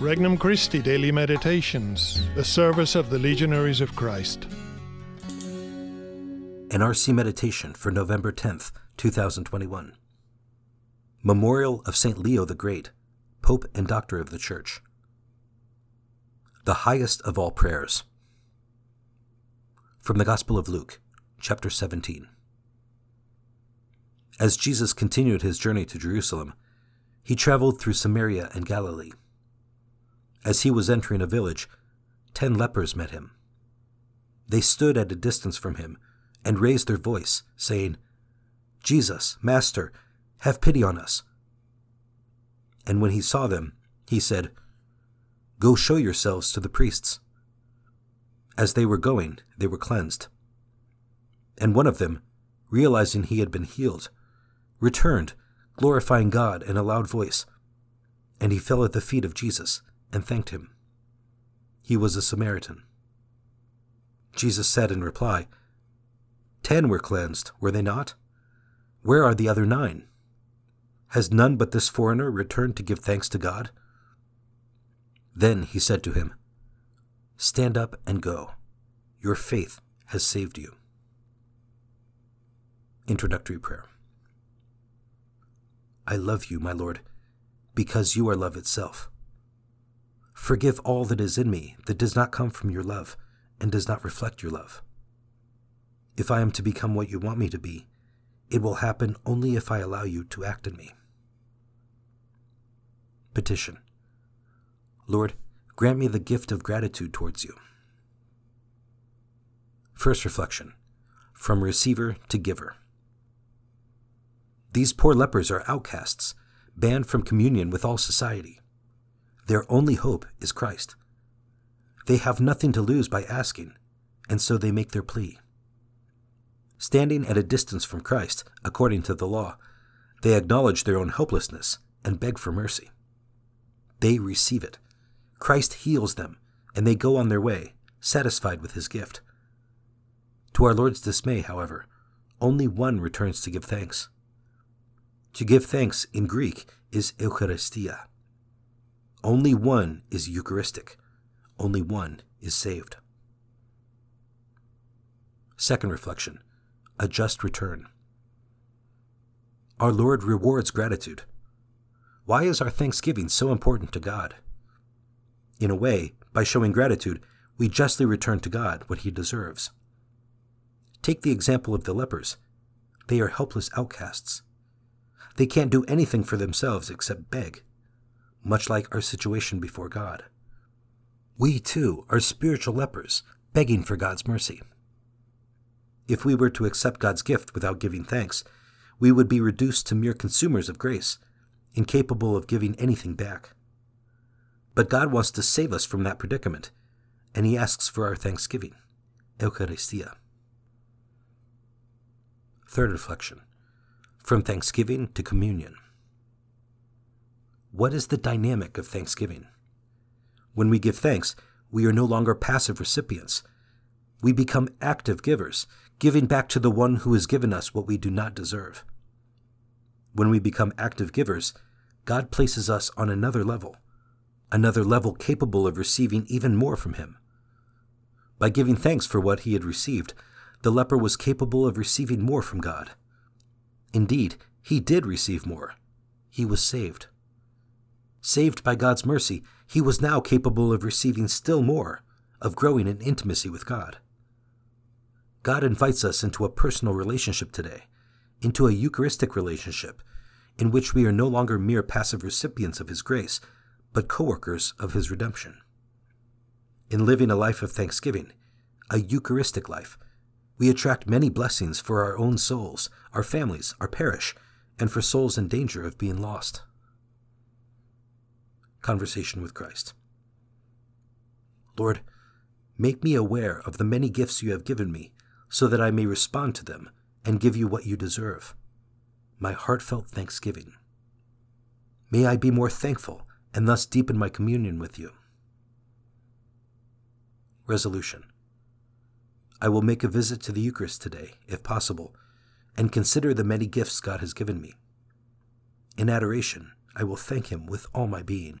Regnum Christi Daily Meditations, the service of the Legionaries of Christ. An RC Meditation for November 10th, 2021. Memorial of St. Leo the Great, Pope and Doctor of the Church. The highest of all prayers. From the Gospel of Luke, chapter 17. As Jesus continued his journey to Jerusalem, he traveled through Samaria and Galilee. As he was entering a village, ten lepers met him. They stood at a distance from him and raised their voice, saying, Jesus, Master, have pity on us. And when he saw them, he said, Go show yourselves to the priests. As they were going, they were cleansed. And one of them, realizing he had been healed, returned glorifying God in a loud voice. And he fell at the feet of Jesus and thanked him. He was a Samaritan. Jesus said in reply, Ten were cleansed, were they not? Where are the other nine? Has none but this foreigner returned to give thanks to God? Then he said to him, Stand up and go. Your faith has saved you. Introductory Prayer I love you, my Lord, because you are love itself. Forgive all that is in me that does not come from your love and does not reflect your love. If I am to become what you want me to be, it will happen only if I allow you to act in me. Petition Lord, grant me the gift of gratitude towards you. First reflection From receiver to giver. These poor lepers are outcasts, banned from communion with all society. Their only hope is Christ. They have nothing to lose by asking, and so they make their plea. Standing at a distance from Christ, according to the law, they acknowledge their own helplessness and beg for mercy. They receive it. Christ heals them, and they go on their way, satisfied with his gift. To our Lord's dismay, however, only one returns to give thanks. To give thanks in Greek is Eucharistia. Only one is Eucharistic. Only one is saved. Second reflection A just return. Our Lord rewards gratitude. Why is our thanksgiving so important to God? In a way, by showing gratitude, we justly return to God what he deserves. Take the example of the lepers. They are helpless outcasts. They can't do anything for themselves except beg, much like our situation before God. We, too, are spiritual lepers, begging for God's mercy. If we were to accept God's gift without giving thanks, we would be reduced to mere consumers of grace, incapable of giving anything back. But God wants to save us from that predicament, and He asks for our thanksgiving, Eucharistia. Third reflection from Thanksgiving to Communion. What is the dynamic of Thanksgiving? When we give thanks, we are no longer passive recipients. We become active givers, giving back to the one who has given us what we do not deserve. When we become active givers, God places us on another level, another level capable of receiving even more from Him. By giving thanks for what he had received, the leper was capable of receiving more from God. Indeed, he did receive more. He was saved. Saved by God's mercy, he was now capable of receiving still more, of growing in intimacy with God. God invites us into a personal relationship today, into a Eucharistic relationship, in which we are no longer mere passive recipients of His grace, but co workers of His redemption. In living a life of thanksgiving, a Eucharistic life, we attract many blessings for our own souls, our families, our parish, and for souls in danger of being lost. Conversation with Christ. Lord, make me aware of the many gifts you have given me, so that I may respond to them and give you what you deserve. My heartfelt thanksgiving. May I be more thankful and thus deepen my communion with you. Resolution I will make a visit to the Eucharist today, if possible, and consider the many gifts God has given me. In adoration, I will thank Him with all my being.